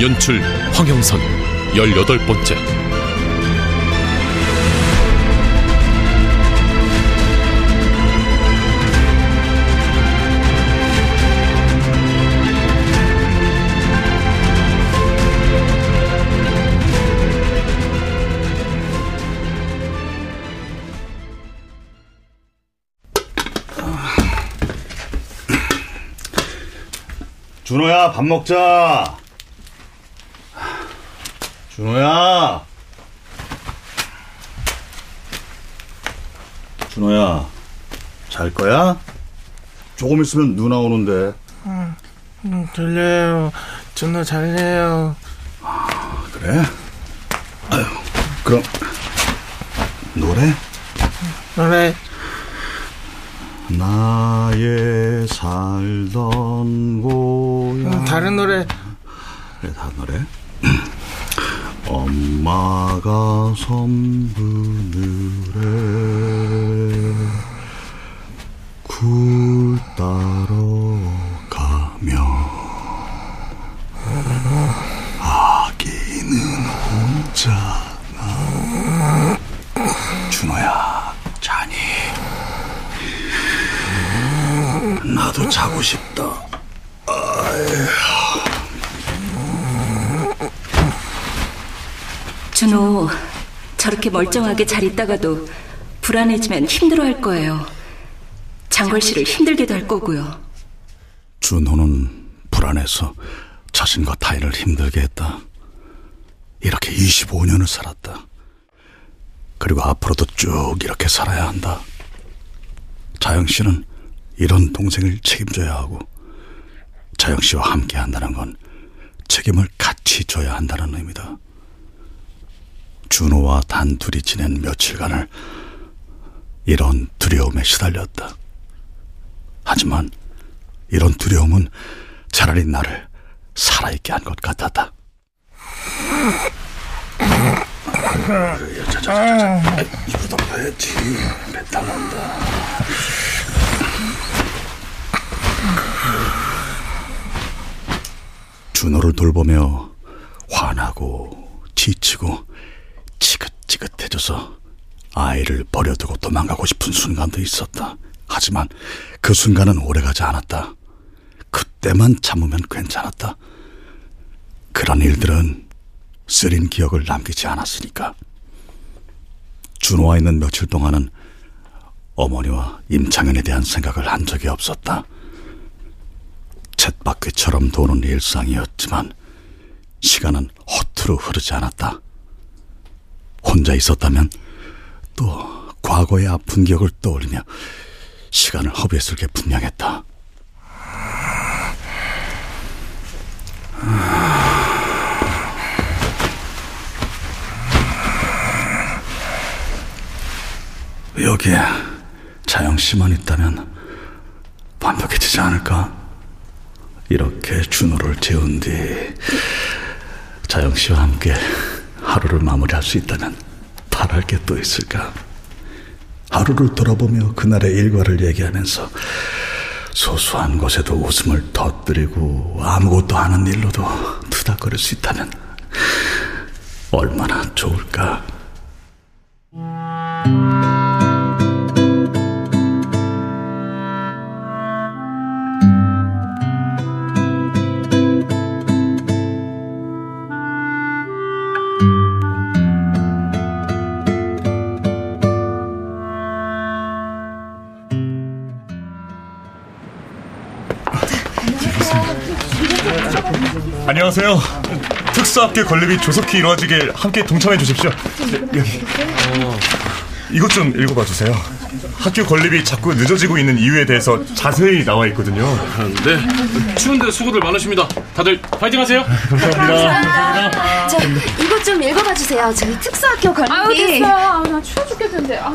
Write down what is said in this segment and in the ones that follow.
연출 황영선 열여덟 번째 준호야 밥 먹자. 준호야. 준호야 잘 거야? 조금 있으면 누나 오는데. 음, 들려요. 준호 잘래요. 그래? 아유, 그럼 노래? 노래 나의 살던 고향. 음, 다른 노래 그래, 다 노래. 엄마가 섬그늘에 굴 따러 가며 아기는 혼자 나? 준호야 자니? 나도 자고 싶다 준호, 저렇게 멀쩡하게 잘 있다가도 불안해지면 힘들어 할 거예요. 장걸 씨를 힘들게도 할 거고요. 준호는 불안해서 자신과 타인을 힘들게 했다. 이렇게 25년을 살았다. 그리고 앞으로도 쭉 이렇게 살아야 한다. 자영 씨는 이런 동생을 책임져야 하고, 자영 씨와 함께 한다는 건 책임을 같이 져야 한다는 의미다. 준호와 단둘이 지낸 며칠간을 이런 두려움에 시달렸다. 하지만 이런 두려움은 차라리 나를 살아있게 한 것 같았다. 자자자자, 이거 덮어야지. 배탈 난다. 준호를 돌보며 화나고 지치고 지긋지긋해져서 아이를 버려두고 도망가고 싶은 순간도 있었다. 하지만 그 순간은 오래가지 않았다. 그때만 참으면 괜찮았다. 그런 일들은 쓰린 기억을 남기지 않았으니까. 준호와 있는 며칠 동안은 어머니와 임창현에 대한 생각을 한 적이 없었다. 쳇바퀴처럼 도는 일상이었지만 시간은 허투루 흐르지 않았다. 혼자 있었다면 또 과거의 아픈 기억을 떠올리며 시간을 허비했을 게 분명했다. 여기에 자영 씨만 있다면 완벽해지지 않을까? 이렇게 준호를 재운 뒤 자영 씨와 함께 하루를 마무리할 수 있다면 바랄 게 또 있을까? 하루를 돌아보며 그날의 일과를 얘기하면서 소소한 것에도 웃음을 터뜨리고 아무것도 하는 일로도 투닥거릴 수 있다면 얼마나 좋을까? 안녕하세요. 특수학교 건립이 조속히 이루어지길 함께 동참해 주십시오. 여기. 이것 좀 읽어봐 주세요. 학교 건립이 자꾸 늦어지고 있는 이유에 대해서 자세히 나와 있거든요. 네. 추운데 수고들 많으십니다. 다들 파이팅 하세요. 감사합니다. 저 이것 좀 읽어봐 주세요. 저희 특수학교 건립이. 아유 됐어요. 아, 나 추워 죽겠는데. 아.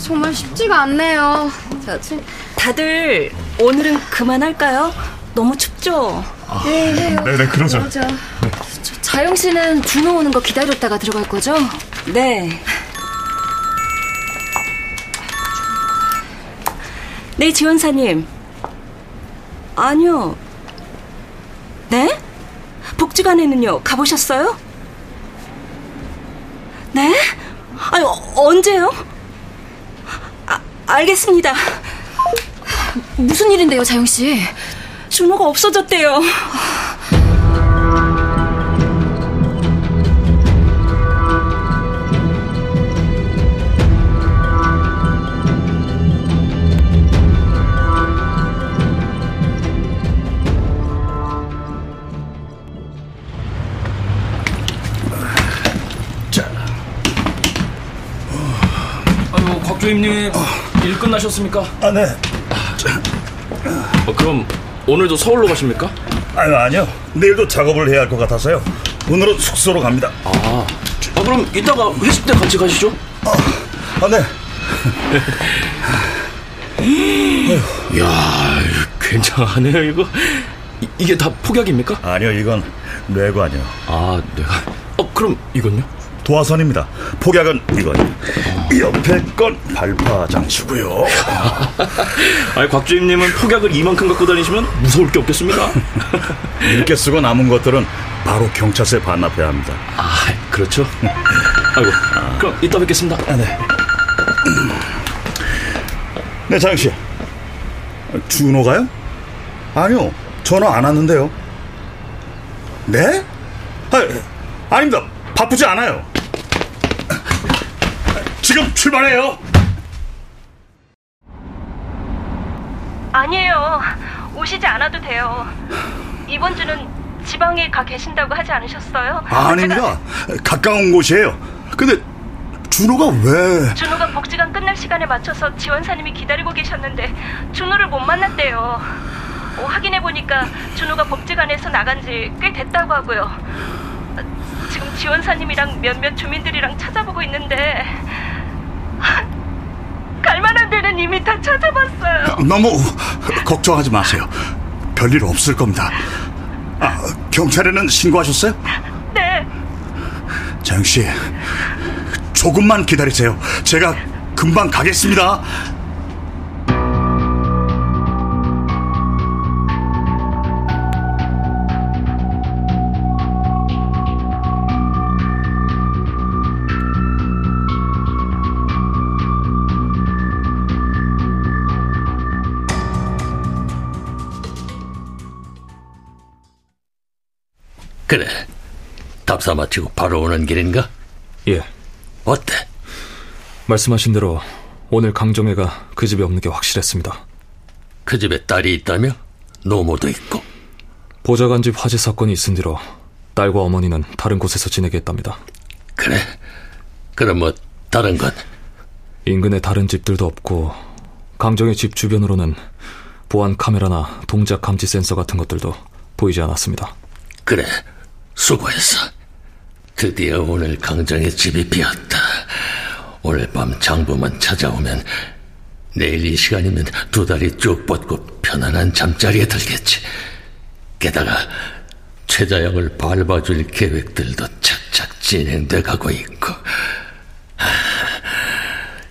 정말 쉽지가 않네요. 자, 지- 다들 오늘은 그만할까요? 너무 춥죠? 네, 네. 네네 그러죠. 맞아. 저, 자영 씨는 준호 오는 거 기다렸다가 들어갈 거죠? 네. 네, 지원사님. 아니요. 네? 복지관에는요, 가보셨어요? 네? 아니, 어, 언제요? 아, 알겠습니다. 무슨 일인데요, 자영 씨? 준호가 없어졌대요. 곽주임님 일 끝나셨습니까? 아, 네. 어, 그럼 오늘도 서울로 가십니까? 아유, 아니요. 내일도 작업을 해야 할 것 같아서요. 오늘은 숙소로 갑니다. 아, 아 그럼 이따가 회식 때 같이 가시죠. 아, 네. 이야, 굉장하네요 이거. 이, 이게 다 폭약입니까? 아니요, 이건 뇌관이요. 아, 내가. 어, 그럼 이건요? 도화선입니다. 폭약은 이건 옆에 건 발파 장치고요. 아니, 곽주임님은 폭약을 이만큼 갖고 다니시면 무서울 게 없겠습니다. 이렇게 쓰고 남은 것들은 바로 경찰서에 반납해야 합니다. 아, 그렇죠. 아이고, 그럼 이따 뵙겠습니다. 아, 네. 네, 자영 씨. 준호가요? 아니요, 전화 안 왔는데요. 네? 아, 아닙니다. 바쁘지 않아요. 지금 출발해요. 아니에요. 오시지 않아도 돼요. 이번 주는 지방에 가 계신다고 하지 않으셨어요? 아, 아닙니다. 가까운 곳이에요. 근데 준호가 왜? 준호가 복지관 끝날 시간에 맞춰서 지원사님이 기다리고 계셨는데 준호를 못 만났대요. 어, 확인해 보니까 준호가 복지관에서 나간 지 꽤 됐다고 하고요. 어, 지금 지원사님이랑 몇몇 주민들이랑 찾아보고 있는데 갈만한 데는 이미 다 찾아봤어요. 너무 걱정하지 마세요. 별일 없을 겁니다. 아, 경찰에는 신고하셨어요? 네. 자영 씨, 조금만 기다리세요. 제가 금방 가겠습니다. 답사 마치고 바로 오는 길인가? 예. 어때? 말씀하신 대로 오늘 강정혜가 그 집에 없는 게 확실했습니다. 그 집에 딸이 있다며? 노모도 있고. 보좌관 집 화재 사건이 있은 뒤로 딸과 어머니는 다른 곳에서 지내게 했답니다. 그래. 그럼 뭐 다른 건? 인근에 다른 집들도 없고 강정의 집 주변으로는 보안 카메라나 동작 감지 센서 같은 것들도 보이지 않았습니다. 그래. 수고했어. 드디어 오늘 강정의 집이 비었다. 오늘 밤 장부만 찾아오면 내일 이 시간이면 두 다리 쭉 뻗고 편안한 잠자리에 들겠지. 게다가 최자영을 밟아줄 계획들도 착착 진행돼 가고 있고. 하,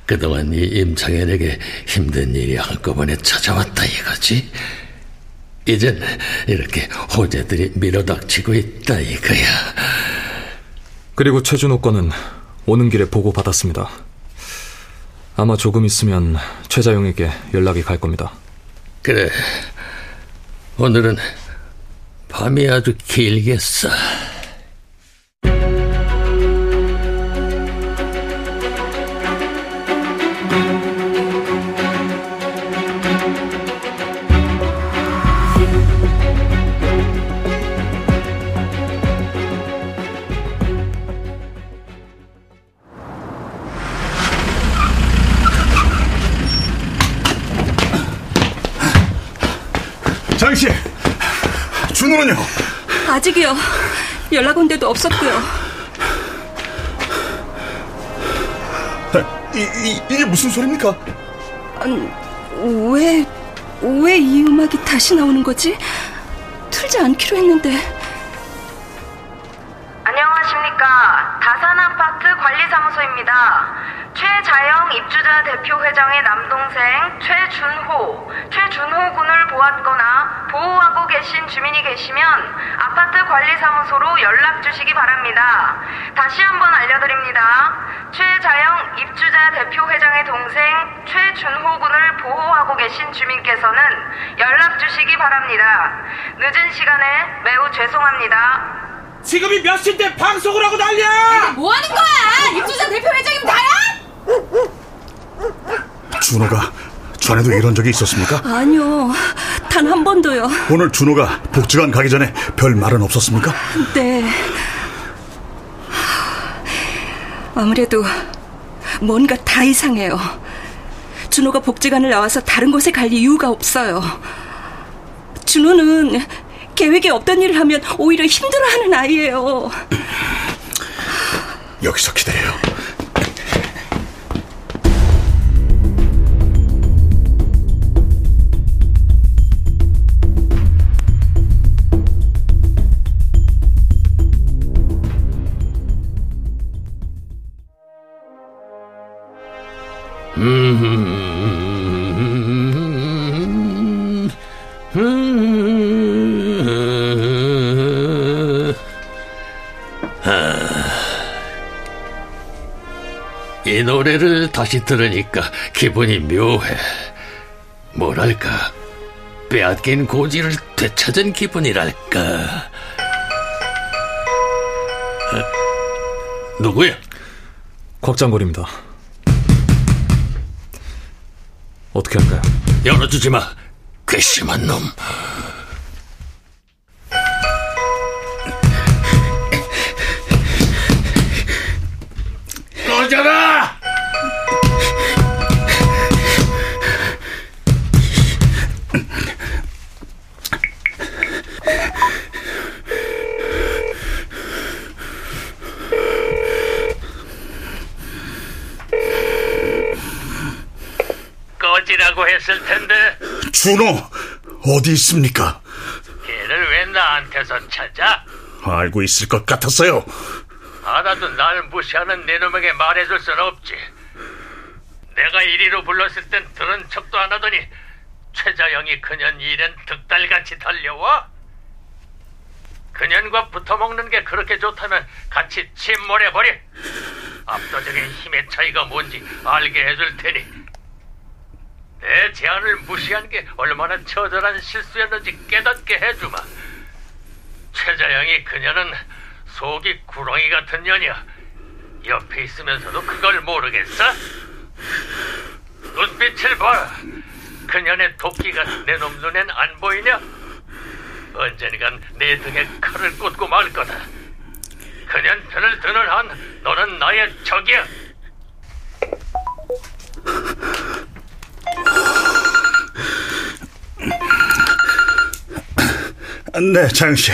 그동안 이 임창현에게 힘든 일이 한꺼번에 찾아왔다 이거지. 이젠 이렇게 호재들이 밀어닥치고 있다 이거야. 그리고 최준호 건은 오는 길에 보고 받았습니다. 아마 조금 있으면 최자영에게 연락이 갈 겁니다. 그래. 오늘은 밤이 아주 길겠어. 자영 씨, 준호는요? 아직이요. 연락 온 데도 없었고요. 이, 이, 이게 무슨 소리입니까? 아니, 왜, 왜 이 음악이 다시 나오는 거지? 틀지 않기로 했는데. 안녕하십니까. 다산 아파트 관리사무소입니다. 최자영 입주자 대표 회장의 남동생 최준호, 최준호 군을 보았거나 계신 주민이 계시면 아파트 관리사무소로 연락 주시기 바랍니다. 다시 한번 알려드립니다. 최자영 입주자 대표 회장의 동생 최준호 군을 보호하고 계신 주민께서는 연락 주시기 바랍니다. 늦은 시간에 매우 죄송합니다. 지금이 몇 시인데 방송을 하고 난리야! 뭐 하는 거야? 입주자 대표 회장이면 다야? 준호가 전에도 이런 적이 있었습니까? 아니요. 단 한 번도요. 오늘 준호가 복지관 가기 전에 별 말은 없었습니까? 네. 아무래도 뭔가 다 이상해요. 준호가 복지관을 나와서 다른 곳에 갈 이유가 없어요. 준호는 계획에 없던 일을 하면 오히려 힘들어하는 아이예요. 여기서 기다려요. 이 노래를 다시 들으니까 기분이 묘해. 뭐랄까, 빼앗긴 고지를 되찾은 기분이랄까. 아, 누구야? 곽장거리입니다. 어떻게 할까요? 열어주지 마. 괘씸한 놈. 준호 어디 있습니까? 걔를 왜 나한테서 찾아? 알고 있을 것 같았어요. 알아도 날 무시하는 내 놈에게 말해줄 순 없지. 내가 이리로 불렀을 땐 들은 척도 안 하더니 최자영이 그년 일엔 득달같이 달려와? 그년과 붙어먹는 게 그렇게 좋다면 같이 침몰해버려. 압도적인 힘의 차이가 뭔지 알게 해줄 테니. 내 제안을 무시한 게 얼마나 처절한 실수였는지 깨닫게 해주마. 최자영이 그녀는 속이 구렁이 같은 년이야. 옆에 있으면서도 그걸 모르겠어? 눈빛을 봐. 그년의 도끼가 내 놈 눈엔 안 보이냐? 언젠간 내 등에 칼을 꽂고 말 거다. 그년 편을 드는 한 너는 나의 적이야. 네, 자영 씨.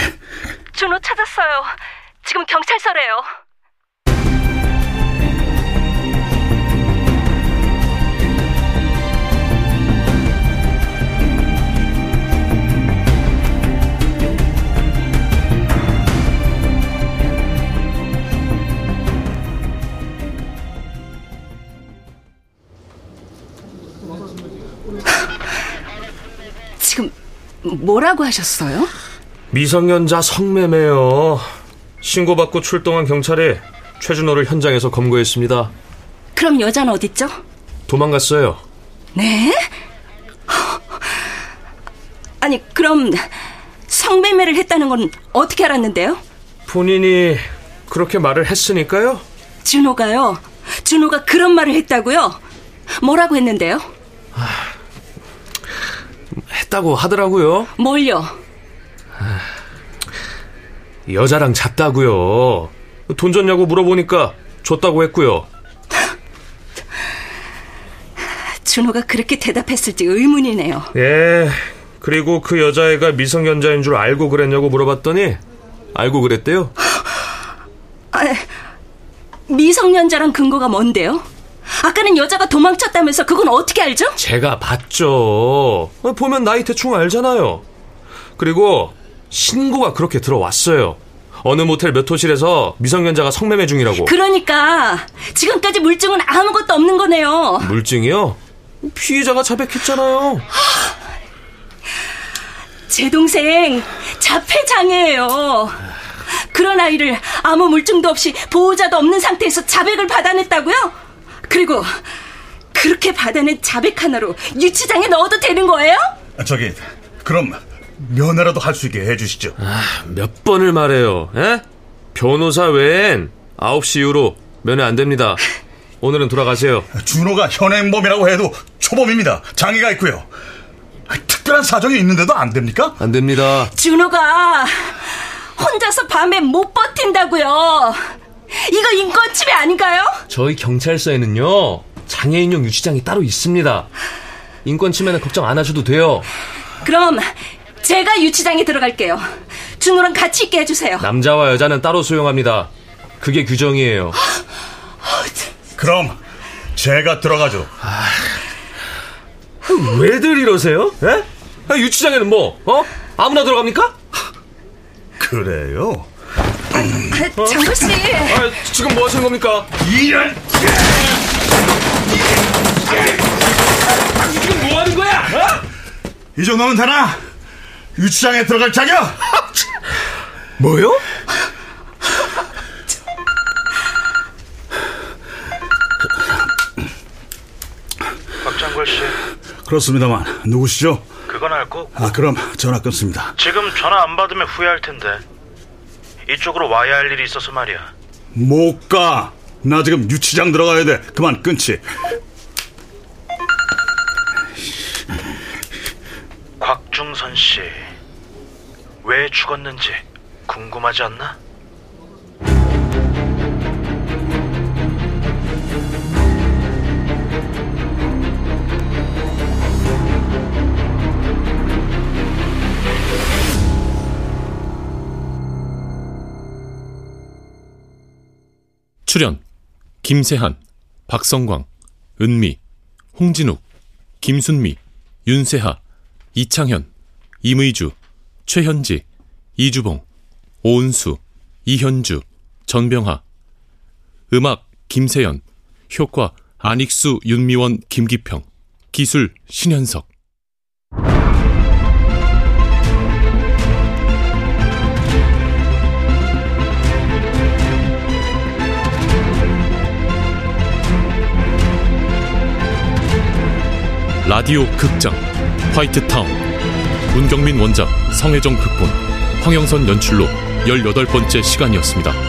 준호 찾았어요. 지금 경찰서래요. 지금 뭐라고 하셨어요? 미성년자 성매매요. 신고받고 출동한 경찰이 최준호를 현장에서 검거했습니다. 그럼 여자는 어딨죠? 도망갔어요. 네? 아니, 그럼 성매매를 했다는 건 어떻게 알았는데요? 본인이 그렇게 말을 했으니까요. 준호가요. 준호가 그런 말을 했다고요? 뭐라고 했는데요? 했다고 하더라고요. 뭘요? 여자랑 잤다고요. 돈 줬냐고 물어보니까 줬다고 했고요. 준호가 그렇게 대답했을지 의문이네요. 예, 그리고 그 여자애가 미성년자인 줄 알고 그랬냐고 물어봤더니 알고 그랬대요. 아, 미성년자란 근거가 뭔데요? 아까는 여자가 도망쳤다면서 그건 어떻게 알죠? 제가 봤죠. 보면 나이 대충 알잖아요. 그리고 신고가 그렇게 들어왔어요. 어느 모텔 몇 호실에서 미성년자가 성매매 중이라고. 그러니까 지금까지 물증은 아무것도 없는 거네요. 물증이요? 피의자가 자백했잖아요. 제 동생 자폐 장애예요. 그런 아이를 아무 물증도 없이 보호자도 없는 상태에서 자백을 받아냈다고요? 그리고 그렇게 받아낸 자백 하나로 유치장에 넣어도 되는 거예요? 저기 그럼 면회라도 할 수 있게 해주시죠. 아, 몇 번을 말해요. 에? 변호사 외엔 9시 이후로 면회 안 됩니다. 오늘은 돌아가세요. 준호가 현행범이라고 해도 초범입니다. 장애가 있고요. 특별한 사정이 있는데도 안 됩니까? 안 됩니다. 준호가 혼자서 밤에 못 버틴다고요. 이거 인권 침해 아닌가요? 저희 경찰서에는요 장애인용 유치장이 따로 있습니다. 인권 침해는 걱정 안 하셔도 돼요. 그럼 제가 유치장에 들어갈게요. 준호랑 같이 있게 해주세요. 남자와 여자는 따로 수용합니다. 그게 규정이에요. 그럼 제가 들어가죠. 아, 왜들 이러세요? 에? 아, 유치장에는 뭐? 어? 아무나 들어갑니까? 그래요? 아, 장구 씨. 아, 지금 뭐 하시는 겁니까? 이런. 지금 뭐 하는 거야? 어? 이 정도면 되나? 유치장에 들어갈 자격? 뭐요? 박장걸 씨. 그렇습니다만 누구시죠? 그건 알 거. 아 그럼 전화 끊습니다. 지금 전화 안 받으면 후회할 텐데. 이쪽으로 와야 할 일이 있어서 말이야. 못 가. 나 지금 유치장 들어가야 돼. 그만 끊지. 곽중선 씨. 왜 죽었는지 궁금하지 않나? 출연 김세한, 박성광, 은미, 홍진욱, 김순미, 윤세하, 이창현, 임의주, 최현지, 이주봉, 오은수, 이현주, 전병하. 음악 김세연 효과 안익수, 윤미원, 김기평. 기술 신현석. 라디오 극장 화이트타운 문경민 원작 성혜정 극본 황영선 연출로 18번째 시간이었습니다.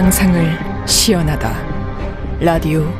상상을 시연하다. 라디오